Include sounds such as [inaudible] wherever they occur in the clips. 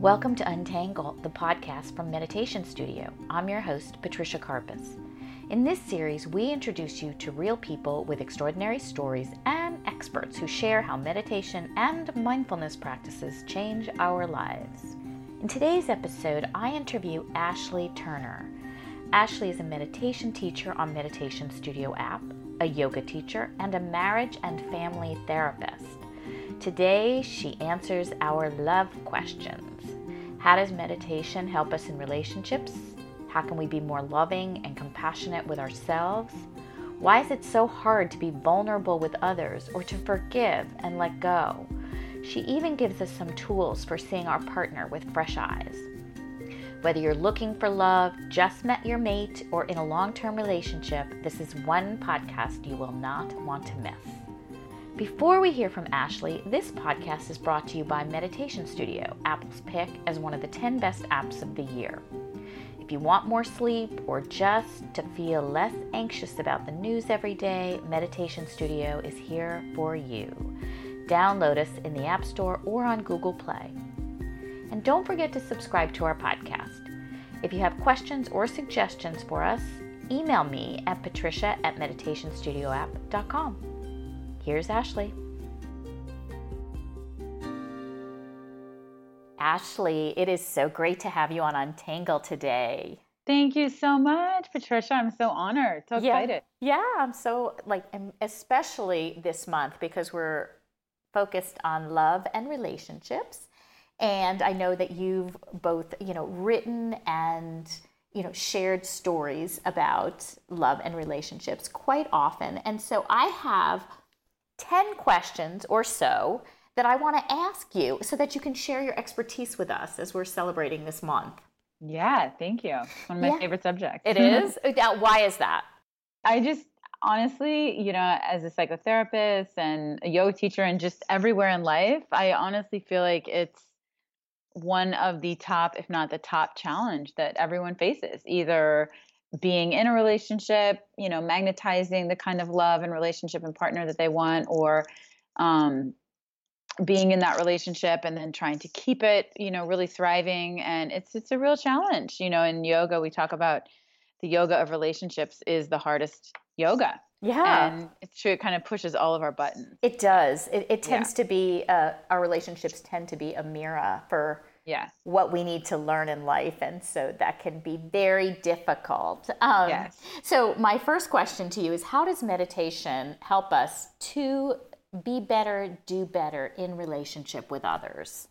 Welcome to Untangle, the podcast from Meditation Studio. I'm your host, Patricia Karpas. In this series, we introduce you to real people with extraordinary stories and experts who share how meditation and mindfulness practices change our lives. In today's episode, I interview Ashley Turner. Ashley is a meditation teacher on Meditation Studio app, a yoga teacher, and a marriage and family therapist. Today, she answers our love questions. How does meditation help us in relationships? How can we be more loving and compassionate with ourselves? Why is it so hard to be vulnerable with others or to forgive and let go? She even gives us some tools for seeing our partner with fresh eyes. Whether you're looking for love, just met your mate, or in a long term relationship, this is one podcast you will not want to miss. Before we hear from Ashley, this podcast is brought to you by Meditation Studio, Apple's pick as one of the 10 best apps of the year. If you want more sleep or just to feel less anxious about the news every day, Meditation Studio is here for you. Download us in the App Store or on Google Play. And don't forget to subscribe to our podcast. If you have questions or suggestions for us, email me at patricia at meditationstudioapp.com. Here's Ashley. Ashley, it is so great to have you on Untangle today. Thank you so much, Patricia. I'm so honored, so yeah, excited. Yeah, I'm so like, especially this month because we're focused on love and relationships. And I know that you've both, you know, written and, you know, shared stories about love and relationships quite often. And so I have 10 questions or so that I want to ask you so that you can share your expertise with us as we're celebrating this month. Yeah, thank you. One of my yeah. favorite subjects. It [laughs] is? Oh, now, why is that? I just honestly, you know, as a psychotherapist and a yoga teacher and just everywhere in life, I honestly feel like it's one of the top, if not the top challenge that everyone faces, either being in a relationship, you know, magnetizing the kind of love and relationship and partner that they want, or um, being in that relationship and then trying to keep it, you know, really thriving. And it's it's a real challenge. You know, in yoga we talk about the yoga of relationships is the hardest yoga. Yeah. And it's true. It kind of pushes all of our buttons. It does. It, it tends yeah. to be, uh, our relationships tend to be a mirror for yeah. what we need to learn in life. And so that can be very difficult. Um, yes. So, my first question to you is How does meditation help us to be better, do better in relationship with others?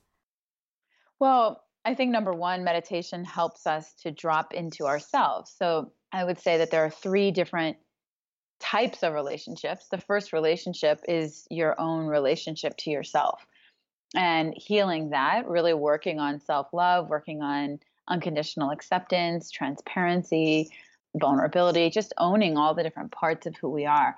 Well, I think number one, meditation helps us to drop into ourselves. So, I would say that there are three different types of relationships. The first relationship is your own relationship to yourself and healing that, really working on self love, working on unconditional acceptance, transparency, vulnerability, just owning all the different parts of who we are.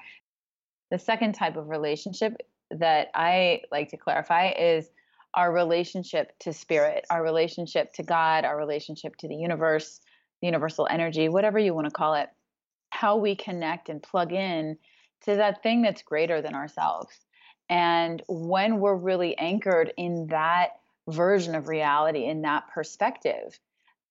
The second type of relationship that I like to clarify is our relationship to spirit, our relationship to God, our relationship to the universe, the universal energy, whatever you want to call it, how we connect and plug in to that thing that's greater than ourselves. And when we're really anchored in that version of reality, in that perspective,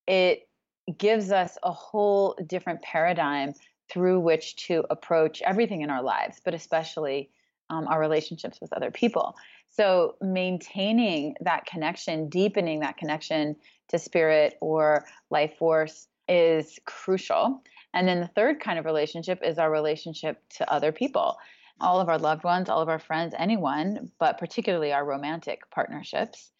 it gives us a whole different paradigm through which to approach everything in our lives, but especially um, our relationships with other people. So, maintaining that connection, deepening that connection to spirit or life force is crucial. And then the third kind of relationship is our relationship to other people all of our loved ones, all of our friends, anyone, but particularly our romantic partnerships.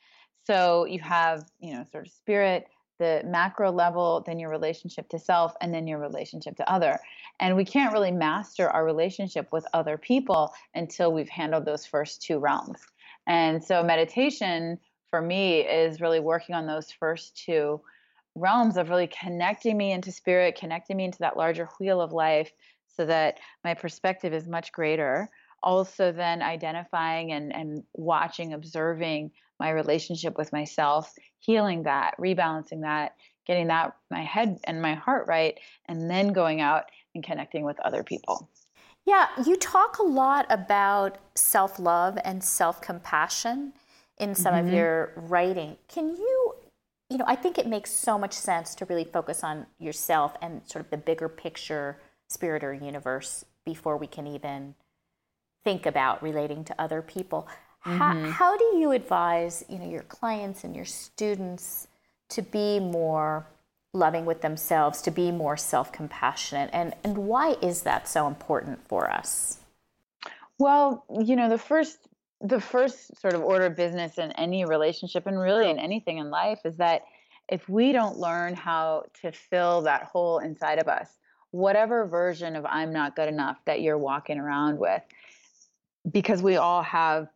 So you have, you know, sort of spirit, the macro level, then your relationship to self, and then your relationship to other. And we can't really master our relationship with other people until we've handled those first two realms. And so meditation for me is really working on those first two realms of really connecting me into spirit, connecting me into that larger wheel of life so that my perspective is much greater. Also, then identifying and, and watching, observing my relationship with myself, healing that, rebalancing that, getting that my head and my heart right, and then going out and connecting with other people. Yeah, you talk a lot about self love and self compassion in some mm-hmm. of your writing. Can you you know, I think it makes so much sense to really focus on yourself and sort of the bigger picture spirit or universe before we can even think about relating to other people. Mm-hmm. How, how do you advise, you know, your clients and your students to be more loving with themselves, to be more self-compassionate, and and why is that so important for us? Well, you know, the first the first sort of order of business in any relationship and really in anything in life is that if we don't learn how to fill that hole inside of us, whatever version of I'm not good enough that you're walking around with, because we all have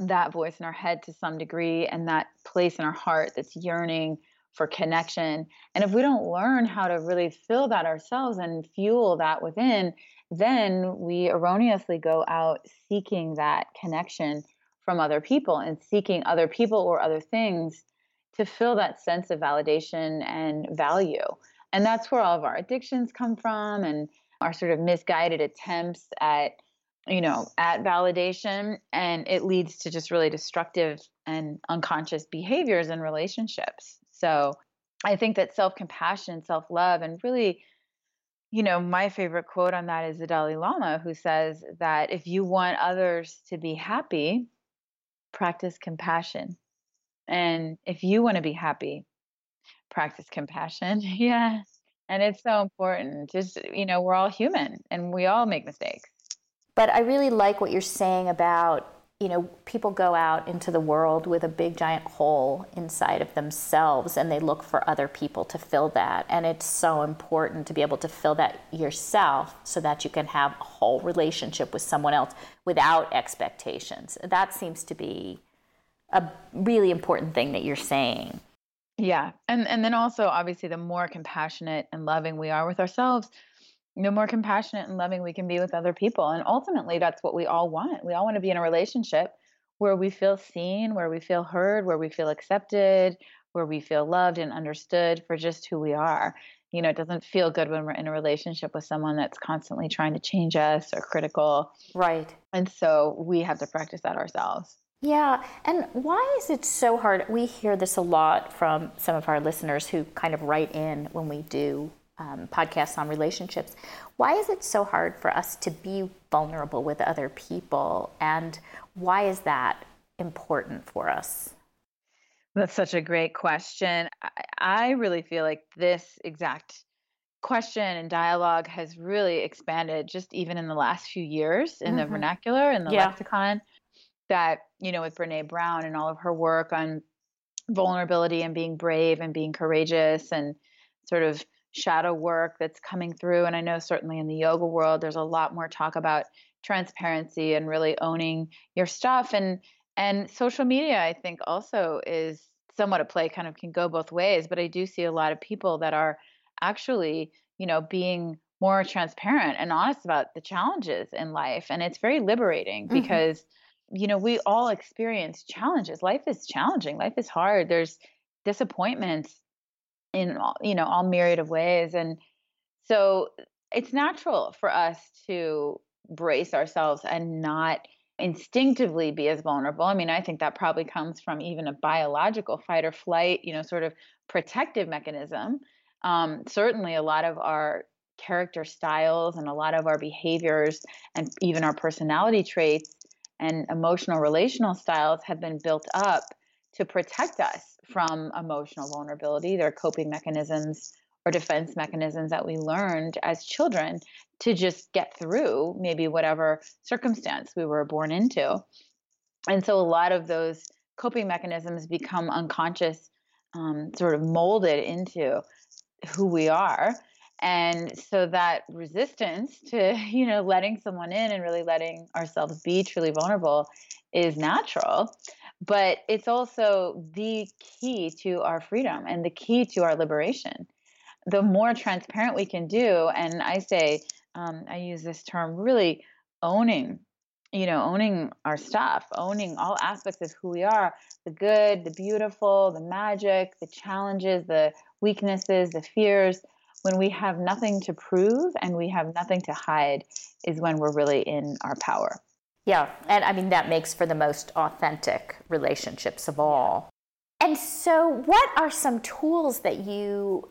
that voice in our head to some degree and that place in our heart that's yearning for connection. And if we don't learn how to really fill that ourselves and fuel that within, then we erroneously go out seeking that connection from other people and seeking other people or other things to fill that sense of validation and value. And that's where all of our addictions come from and our sort of misguided attempts at you know at validation and it leads to just really destructive and unconscious behaviors and relationships so i think that self-compassion self-love and really you know, my favorite quote on that is the Dalai Lama, who says that if you want others to be happy, practice compassion. And if you want to be happy, practice compassion. [laughs] Yes. And it's so important. Just, you know, we're all human and we all make mistakes. But I really like what you're saying about you know, people go out into the world with a big giant hole inside of themselves and they look for other people to fill that. And it's so important to be able to fill that yourself so that you can have a whole relationship with someone else without expectations. That seems to be a really important thing that you're saying. Yeah. And and then also obviously the more compassionate and loving we are with ourselves, the more compassionate and loving we can be with other people. And ultimately, that's what we all want. We all want to be in a relationship where we feel seen, where we feel heard, where we feel accepted, where we feel loved and understood for just who we are. You know, it doesn't feel good when we're in a relationship with someone that's constantly trying to change us or critical. Right. And so we have to practice that ourselves. Yeah. And why is it so hard? We hear this a lot from some of our listeners who kind of write in when we do um, podcasts on relationships. Why is it so hard for us to be vulnerable with other people? And why is that important for us? That's such a great question. I really feel like this exact question and dialogue has really expanded just even in the last few years in mm-hmm. the vernacular and the yeah. lexicon that you know with Brené Brown and all of her work on vulnerability and being brave and being courageous and sort of shadow work that's coming through. And I know certainly in the yoga world, there's a lot more talk about transparency and really owning your stuff. And and social media, I think, also is somewhat a play, kind of can go both ways. But I do see a lot of people that are actually, you know, being more transparent and honest about the challenges in life. And it's very liberating mm-hmm. because, you know, we all experience challenges. Life is challenging, life is hard. There's disappointments in you know all myriad of ways and so it's natural for us to brace ourselves and not instinctively be as vulnerable i mean i think that probably comes from even a biological fight or flight you know sort of protective mechanism um, certainly a lot of our character styles and a lot of our behaviors and even our personality traits and emotional relational styles have been built up to protect us from emotional vulnerability. They're coping mechanisms or defense mechanisms that we learned as children to just get through maybe whatever circumstance we were born into. And so a lot of those coping mechanisms become unconscious, um, sort of molded into who we are. And so that resistance to, [laughs] you know, letting someone in and really letting ourselves be truly vulnerable is natural but it's also the key to our freedom and the key to our liberation. The more transparent we can do, and I say, um, I use this term really owning, you know, owning our stuff, owning all aspects of who we are the good, the beautiful, the magic, the challenges, the weaknesses, the fears. When we have nothing to prove and we have nothing to hide, is when we're really in our power. Yeah, and I mean that makes for the most authentic relationships of all. And so, what are some tools that you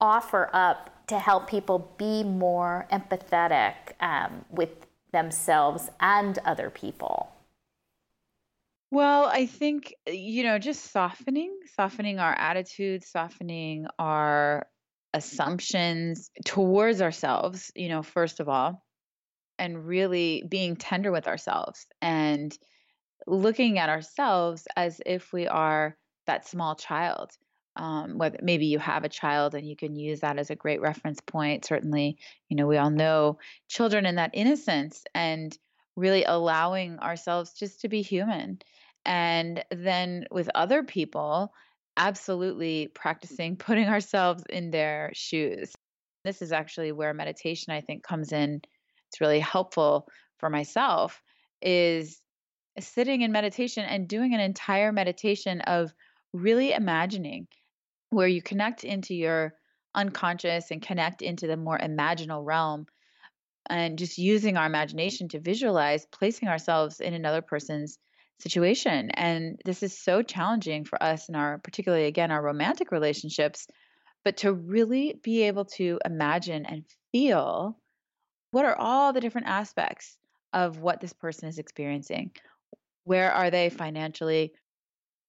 offer up to help people be more empathetic um, with themselves and other people? Well, I think, you know, just softening, softening our attitudes, softening our assumptions towards ourselves, you know, first of all, and really being tender with ourselves and looking at ourselves as if we are that small child. Um, whether maybe you have a child and you can use that as a great reference point. Certainly, you know, we all know children in that innocence and really allowing ourselves just to be human. And then with other people, absolutely practicing [laughs] putting ourselves in their shoes. This is actually where meditation, I think, comes in. It's really helpful for myself is sitting in meditation and doing an entire meditation of really imagining where you connect into your unconscious and connect into the more imaginal realm and just using our imagination to visualize placing ourselves in another person's situation and this is so challenging for us in our particularly again our romantic relationships but to really be able to imagine and feel what are all the different aspects of what this person is experiencing where are they financially?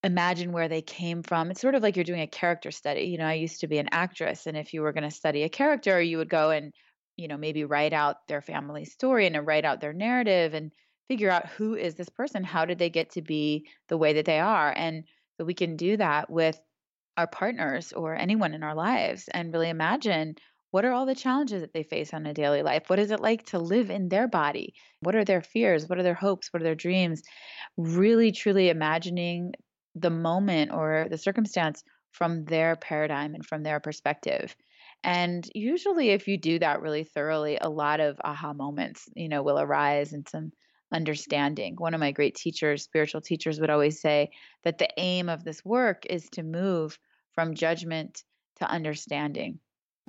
Imagine where they came from. It's sort of like you're doing a character study. You know, I used to be an actress, and if you were going to study a character, you would go and, you know, maybe write out their family story and write out their narrative and figure out who is this person? How did they get to be the way that they are? And so we can do that with our partners or anyone in our lives and really imagine what are all the challenges that they face on a daily life? What is it like to live in their body? What are their fears? What are their hopes? What are their dreams? Really, truly imagining the moment or the circumstance from their paradigm and from their perspective. And usually, if you do that really thoroughly, a lot of aha moments, you know, will arise and some understanding. One of my great teachers, spiritual teachers, would always say that the aim of this work is to move from judgment to understanding.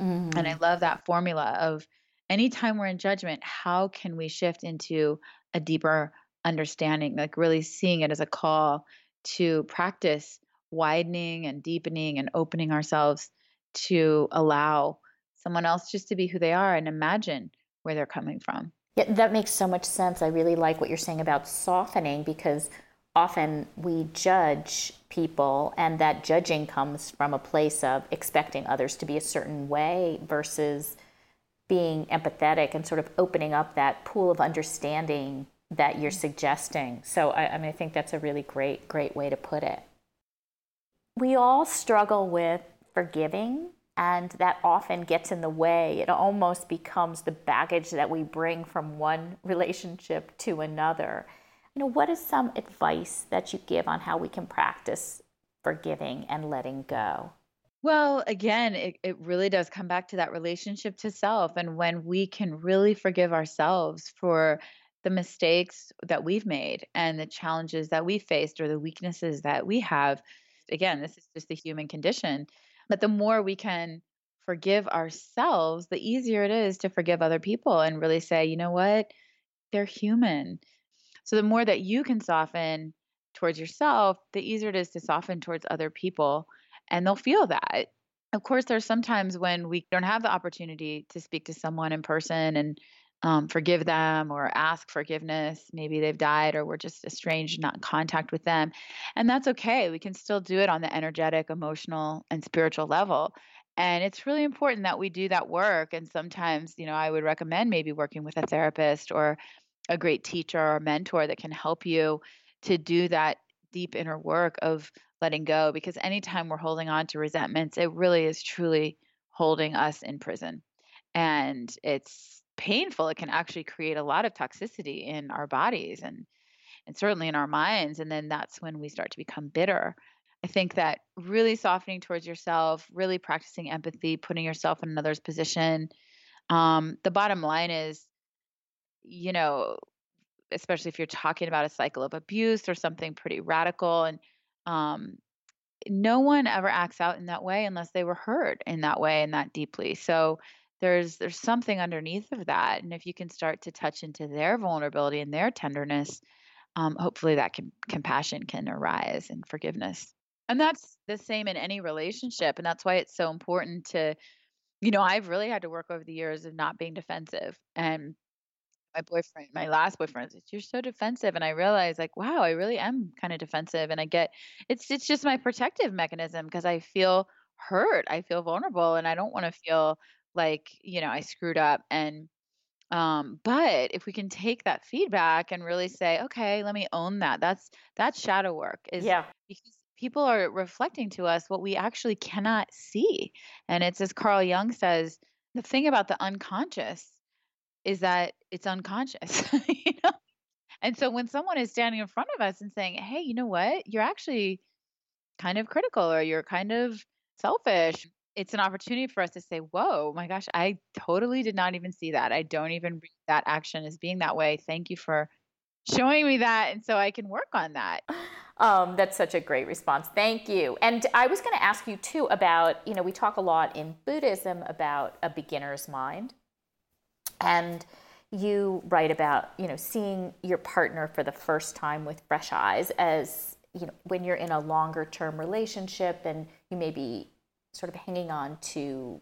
Mm. And I mm. love that formula of anytime we're in judgment, how can we shift into a deeper understanding, like really seeing it as a call to practice widening and deepening and opening ourselves to allow someone else just to be who they are and imagine where they're coming from. Yeah, that makes so much sense. I really like what you're saying about softening because often we judge people, and that judging comes from a place of expecting others to be a certain way versus being empathetic and sort of opening up that pool of understanding that you're suggesting. So, I, I mean, I think that's a really great, great way to put it. We all struggle with forgiving, and that often gets in the way. It almost becomes the baggage that we bring from one relationship to another you know, what is some advice that you give on how we can practice forgiving and letting go? Well, again, it, it really does come back to that relationship to self. And when we can really forgive ourselves for the mistakes that we've made and the challenges that we faced or the weaknesses that we have, again, this is just the human condition. But the more we can forgive ourselves, the easier it is to forgive other people and really say, you know what? They're human. So the more that you can soften towards yourself, the easier it is to soften towards other people and they'll feel that. Of course, there's sometimes when we don't have the opportunity to speak to someone in person and um, forgive them or ask forgiveness. Maybe they've died or we're just estranged, not in contact with them. And that's okay. We can still do it on the energetic, emotional, and spiritual level. And it's really important that we do that work. And sometimes, you know, I would recommend maybe working with a therapist or a great teacher or mentor that can help you to do that deep inner work of letting go because anytime we're holding on to resentments it really is truly holding us in prison and it's painful it can actually create a lot of toxicity in our bodies and and certainly in our minds and then that's when we start to become bitter. I think that really softening towards yourself really practicing empathy putting yourself in another's position um, the bottom line is you know, especially if you're talking about a cycle of abuse or something pretty radical and um, no one ever acts out in that way unless they were hurt in that way and that deeply. So there's there's something underneath of that and if you can start to touch into their vulnerability and their tenderness um, hopefully that can, compassion can arise and forgiveness And that's the same in any relationship. And that's why it's so important to, you know, I've really had to work over the years of not being defensive. And my boyfriend, my last boyfriend, said, "You're so defensive," and I realized, like, wow, I really am kind of defensive, and I get it's it's just my protective mechanism because I feel hurt, I feel vulnerable, and I don't want to feel like you know I screwed up. And um, but if we can take that feedback and really say, okay, let me own that. That's that's shadow work. Is yeah. because people are reflecting to us what we actually cannot see, and it's as Carl Jung says, the thing about the unconscious is that it's unconscious, [laughs] you know? And so when someone is standing in front of us and saying, "Hey, you know what? You're actually kind of critical or you're kind of selfish." It's an opportunity for us to say, "Whoa, my gosh, I totally did not even see that. I don't even read that action as being that way. Thank you for showing me that and so I can work on that." Um, that's such a great response. Thank you. And I was going to ask you too about, you know, we talk a lot in Buddhism about a beginner's mind and you write about you know seeing your partner for the first time with fresh eyes as you know when you're in a longer term relationship and you may be sort of hanging on to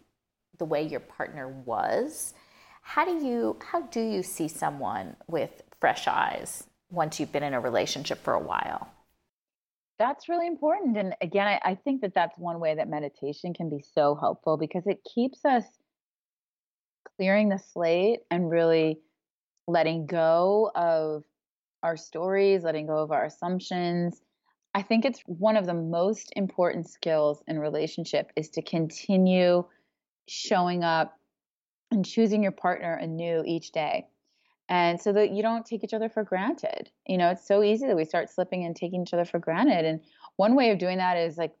the way your partner was how do you how do you see someone with fresh eyes once you've been in a relationship for a while that's really important and again I, I think that that's one way that meditation can be so helpful because it keeps us clearing the slate and really letting go of our stories, letting go of our assumptions. I think it's one of the most important skills in relationship is to continue showing up and choosing your partner anew each day. And so that you don't take each other for granted. You know, it's so easy that we start slipping and taking each other for granted. And one way of doing that is like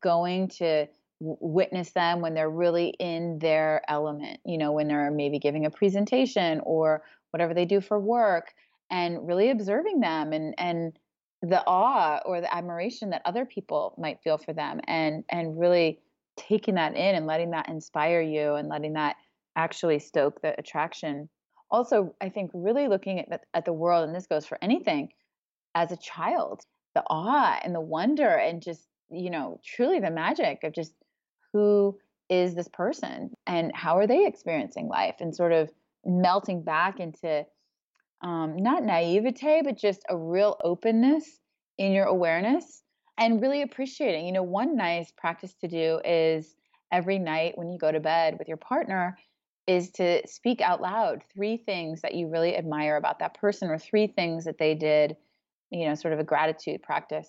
going to witness them when they're really in their element, you know, when they're maybe giving a presentation or whatever they do for work and really observing them and and the awe or the admiration that other people might feel for them and and really taking that in and letting that inspire you and letting that actually stoke the attraction. Also i think really looking at, the, at the world and this goes for anything as a child the awe and the wonder and just you know truly the magic of just who is this person and how are they experiencing life and sort of melting back into um, not naivete, but just a real openness in your awareness and really appreciating. You know, one nice practice to do is every night when you go to bed with your partner is to speak out loud three things that you really admire about that person or three things that they did, you know, sort of a gratitude practice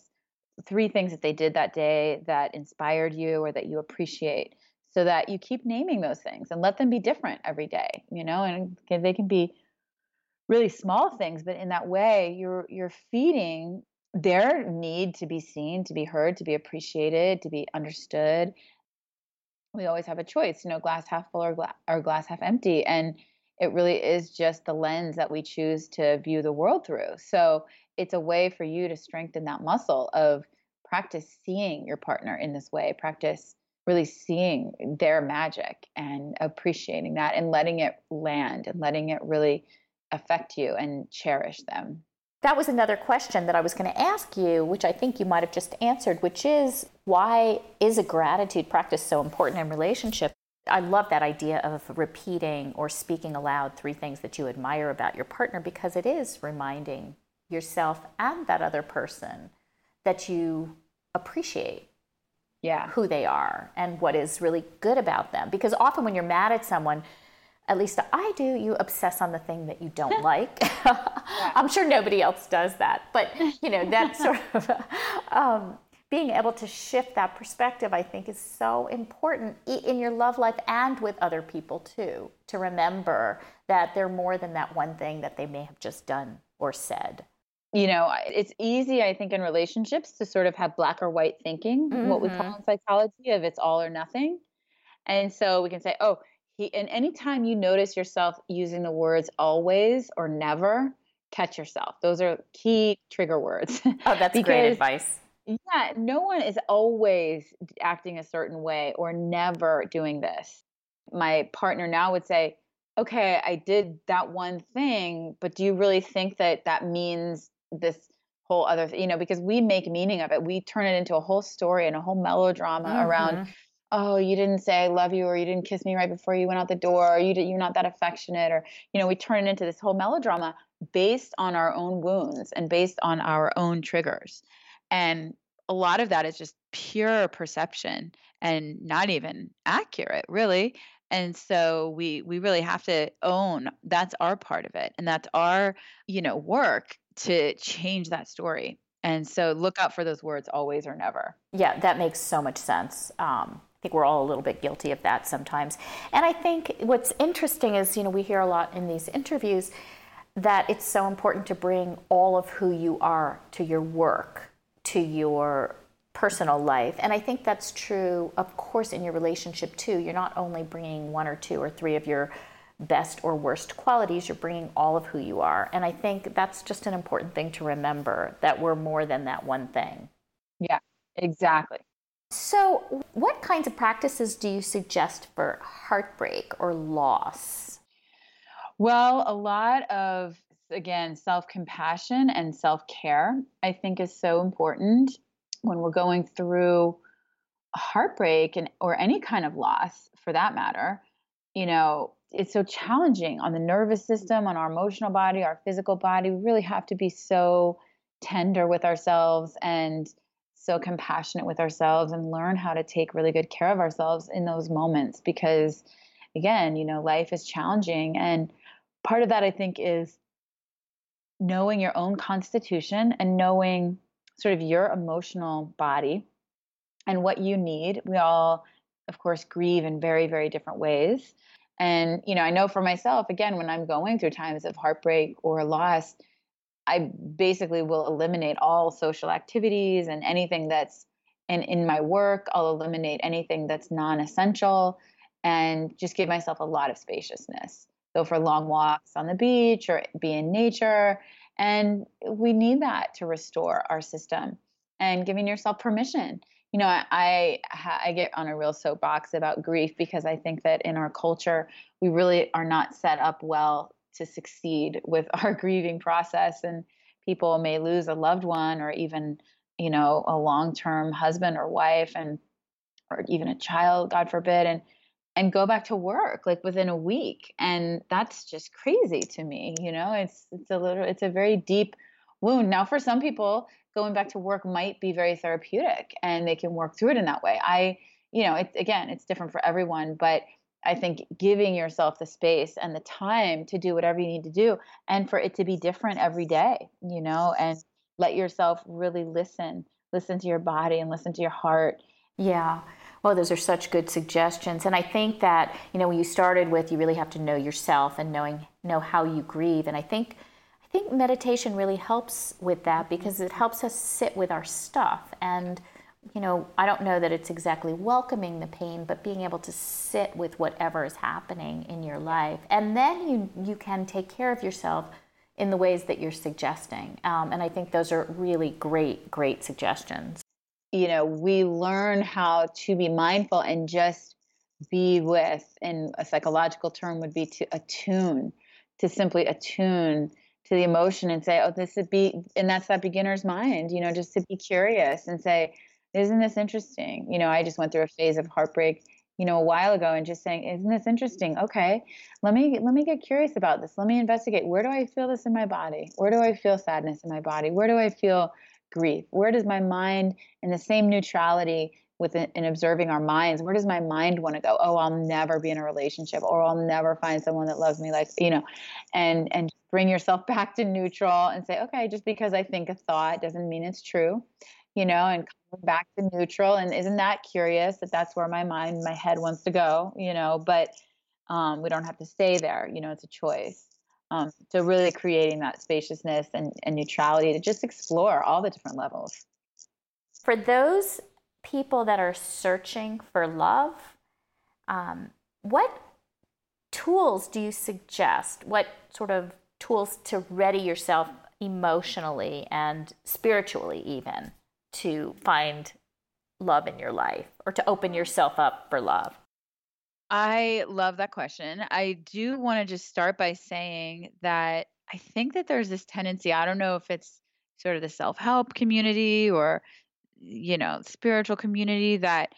three things that they did that day that inspired you or that you appreciate so that you keep naming those things and let them be different every day you know and they can be really small things but in that way you're you're feeding their need to be seen to be heard to be appreciated to be understood. We always have a choice you know glass half full or, gla- or glass half empty and it really is just the lens that we choose to view the world through. So it's a way for you to strengthen that muscle of practice seeing your partner in this way, practice really seeing their magic and appreciating that and letting it land and letting it really affect you and cherish them. That was another question that I was going to ask you, which I think you might have just answered, which is why is a gratitude practice so important in relationship? I love that idea of repeating or speaking aloud three things that you admire about your partner because it is reminding yourself and that other person that you appreciate yeah who they are and what is really good about them because often when you're mad at someone at least I do, you obsess on the thing that you don't [laughs] like. I'm sure nobody else does that, but you know that [laughs] sort of um, being able to shift that perspective, I think, is so important in your love life and with other people too. To remember that they're more than that one thing that they may have just done or said you know, it's easy, I think, in relationships to sort of have black or white thinking, mm-hmm. what we call mm-hmm. in psychology of it's all or nothing. And so we can say, oh, he, and anytime you notice yourself using the words always or never, catch yourself. Those are key trigger words. Oh, that's [laughs] because, great advice. Yeah, no one is always acting a certain way or never doing this. My partner now would say, okay, I did that one thing, but do you really think that that means this whole other you know because we make meaning of it we turn it into a whole story and a whole melodrama mm-hmm. around oh you didn't say i love you or you didn't kiss me right before you went out the door or you did, you're not that affectionate or you know we turn it into this whole melodrama based on our own wounds and based on our own triggers. And a lot of that is just pure perception and not even accurate really. And so we we really have to own that's our part of it and that's our you know work to change that story. And so look out for those words always or never. Yeah that makes so much sense. Um, I think we're all a little bit guilty of that sometimes. And I think what's interesting is, you know, we hear a lot in these interviews that it's so important to bring all of who you are to your work, to your personal life. And I think that's true, of course, in your relationship too. You're not only bringing one or two or three of your best or worst qualities, you're bringing all of who you are. And I think that's just an important thing to remember that we're more than that one thing. Yeah, exactly. So, what kinds of practices do you suggest for heartbreak or loss? Well, a lot of, again, self compassion and self care, I think, is so important when we're going through heartbreak and or any kind of loss for that matter you know it's so challenging on the nervous system on our emotional body our physical body we really have to be so tender with ourselves and so compassionate with ourselves and learn how to take really good care of ourselves in those moments because again you know life is challenging and part of that i think is knowing your own constitution and knowing sort of your emotional body and what you need. We all, of course, grieve in very, very different ways. And, you know, I know for myself, again, when I'm going through times of heartbreak or loss, I basically will eliminate all social activities and anything that's and in my work, I'll eliminate anything that's non-essential and just give myself a lot of spaciousness. Go for long walks on the beach or be in nature and we need that to restore our system and giving yourself permission. You know, I, I, I get on a real soapbox about grief because I think that in our culture, we really are not set up well to succeed with [laughs] our grieving process. And people may lose a loved one or even, you know, a long term husband or wife and or even a child, God forbid. And and go back to work like within a week and that's just crazy to me you know it's it's a little it's a very deep wound now for some people going back to work might be very therapeutic and they can work through it in that way i you know it's again it's different for everyone but i think giving yourself the space and the time to do whatever you need to do and for it to be different every day you know and let yourself really listen listen to your body and listen to your heart yeah well, those are such good suggestions. And I think that, you know, when you started with you really have to know yourself and knowing know how you grieve. And I think I think meditation really helps with that mm-hmm. because it helps us sit with our stuff. And, you know, I don't know that it's exactly welcoming the pain, but being able to sit with whatever is happening in your life. And then you you can take care of yourself in the ways that you're suggesting. Um, and I think those are really great, great suggestions you know, we learn how to be mindful and just be with, and a psychological term would be to attune, to simply attune to the emotion and say, oh, this would be, and that's that beginner's mind, you know, just to be curious and say, isn't this interesting? You know, I just went through a phase of heartbreak, you know, a while ago and just saying, isn't this interesting? Okay, let me let me get curious about this. Let me investigate. Where do I feel this in my body? Where do I feel sadness in my body? Where do I feel grief? Where does my mind, in the same neutrality with in observing our minds, where does my mind want to go? Oh, I'll never be in a relationship, or I'll never find someone that loves me like you know, and and bring yourself [laughs] back to neutral and say, okay, just because I think a thought doesn't mean it's true, you know, and come back to neutral. And isn't that curious that that's where my mind, my head wants to go, you know? But um, we don't have to stay there. You know, it's a choice. Um, so really creating that spaciousness and, and neutrality to just explore all the different levels. For those people that are searching for love, um, what tools do you suggest? What sort of tools to ready yourself emotionally and spiritually, even to find love in your life or to open yourself up for love? I love that question. I do want to just start by saying that I think that there's this tendency, I don't know if it's sort of the self-help community or you know, spiritual community that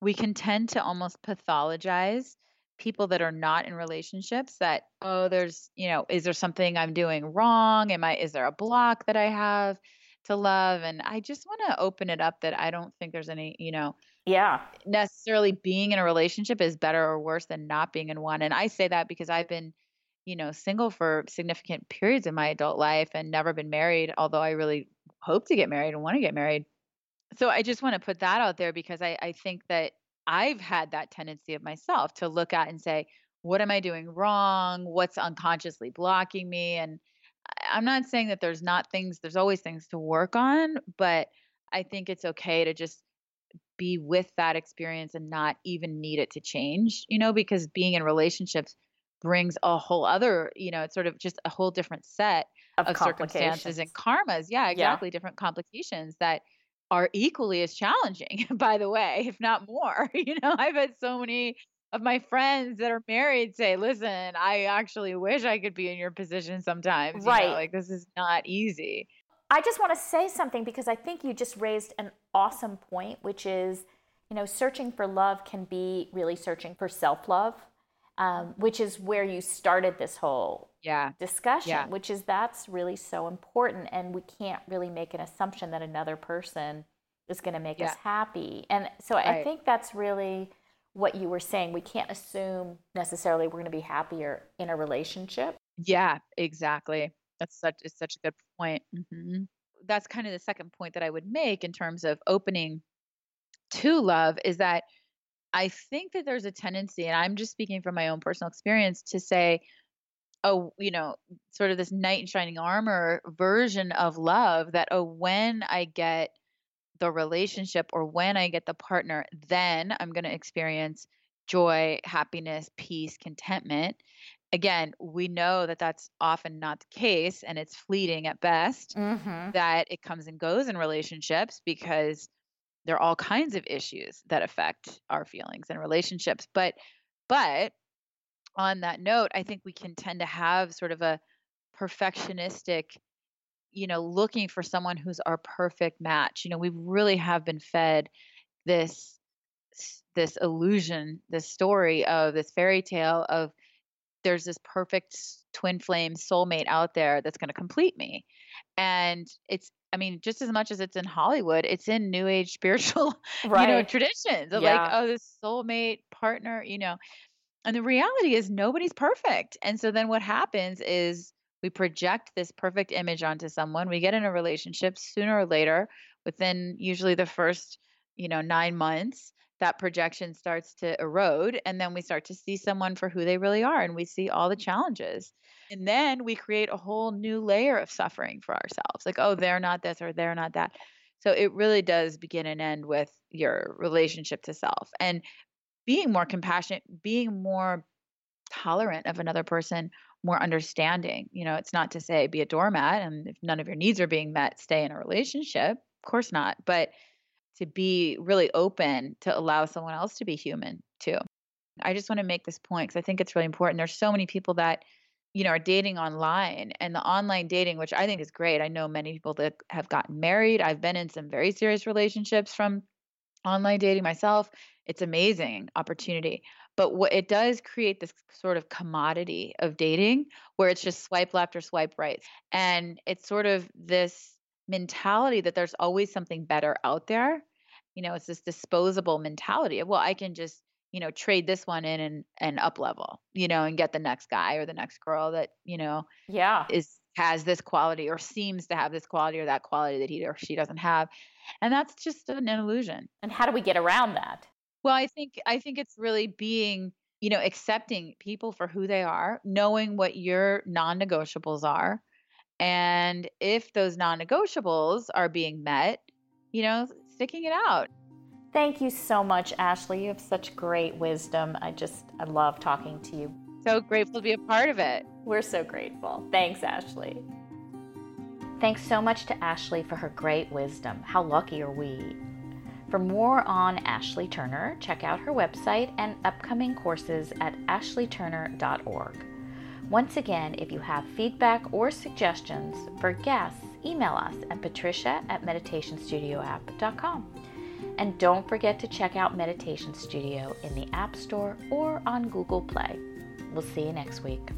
we can tend to almost pathologize people that are not in relationships that oh there's you know is there something i'm doing wrong am i is there a block that i have to love and i just want to open it up that i don't think there's any you know yeah necessarily being in a relationship is better or worse than not being in one and i say that because i've been you know single for significant periods in my adult life and never been married although i really hope to get married and want to get married so I just want to put that out there because I, I think that I've had that tendency of myself to look at and say, what am I doing wrong? What's unconsciously blocking me? And I'm not saying that there's not things, there's always things to work on, but I think it's okay to just be with that experience and not even need it to change, you know, because being in relationships brings a whole other, you know, it's sort of just a whole different set of, of circumstances and karmas. Yeah, exactly. Yeah. Different complications that are equally as challenging, [laughs] by the way, if not more. [laughs] You know, I've had so many of my friends that are married say, listen, I actually wish I could be in your position sometimes. Right. You know, like, this is not easy. I just want to say something because I think you just raised an awesome point, which is, you know, searching for love can be really searching for self love, um, which is where you started this whole yeah. discussion, yeah. which is that's really so important. And we can't really make an assumption that another person is going to make yeah. us happy. And so right. I think that's really what you were saying. We can't assume necessarily we're going to be happier in a relationship. Yeah, exactly. That's such it's such a good point. Mm-hmm. That's kind of the second point that I would make in terms of opening to love is that I think that there's a tendency, and I'm just speaking from my own personal experience, to say, oh, you know, sort of this knight in shining armor version of love that, oh, when I get the relationship or when I get the partner, then I'm going to experience joy, happiness, peace, contentment. Again, we know that that's often not the case and it's fleeting at best, mm-hmm. that it comes and goes in relationships because there are all kinds of issues that affect our feelings and relationships. But, but on that note, I think we can tend to have sort of a perfectionistic, you know, looking for someone who's our perfect match. You know, we really have been fed this this illusion, this story of this fairy tale of there's this perfect twin flame soulmate out there that's going to complete me. And it's I mean, just as much as it's in Hollywood, it's in new age [laughs] spiritual, right. you know, traditions of yeah. like, oh, this soulmate partner, you know. And the reality is nobody's perfect. And so then what happens is we project this perfect image onto someone. We get in a relationship sooner or later, within usually the first, you know, 9 months, that projection starts to erode and then we start to see someone for who they really are and we see all the challenges. And then we create a whole new layer of suffering for ourselves. Like, oh, they're not this or they're not that. So it really does begin and end with your relationship to self. And being more compassionate, being more tolerant of another person, more understanding. You know, it's not to say be a doormat and if none of your needs are being met, stay in a relationship. Of course not. But to be really open to allow someone else to be human too. I just want to make this point because I think it's really important. There's so many people that, you know, are dating online and the online dating, which I think is great. I know many people that have gotten married. I've been in some very serious relationships from online dating myself it's amazing opportunity but what it does create this sort of commodity of dating where it's just swipe left or swipe right and it's sort of this mentality that there's always something better out there you know it's this disposable mentality of well i can just you know trade this one in and and up level you know and get the next guy or the next girl that you know yeah. is has this quality or seems to have this quality or that quality that he or she doesn't have. And that's just an illusion. And how do we get around that well, I think I think it's really being, you know, accepting people for who they are, knowing what your non-negotiables are, and if those non-negotiables are being met, you know, sticking it out. Thank you so much, Ashley. You have such great wisdom. I just I love talking to you. So grateful to be a part of it. We're so grateful. Thanks, Ashley. Thanks so much to Ashley for her great wisdom. How lucky are we? For more on Ashley Turner, check out her website and upcoming courses at ashleyturner.org. Once again, if you have feedback or suggestions for guests, email us at patricia at meditationstudioapp.com. And don't forget to check out Meditation Studio in the App Store or on Google Play. We'll see you next week.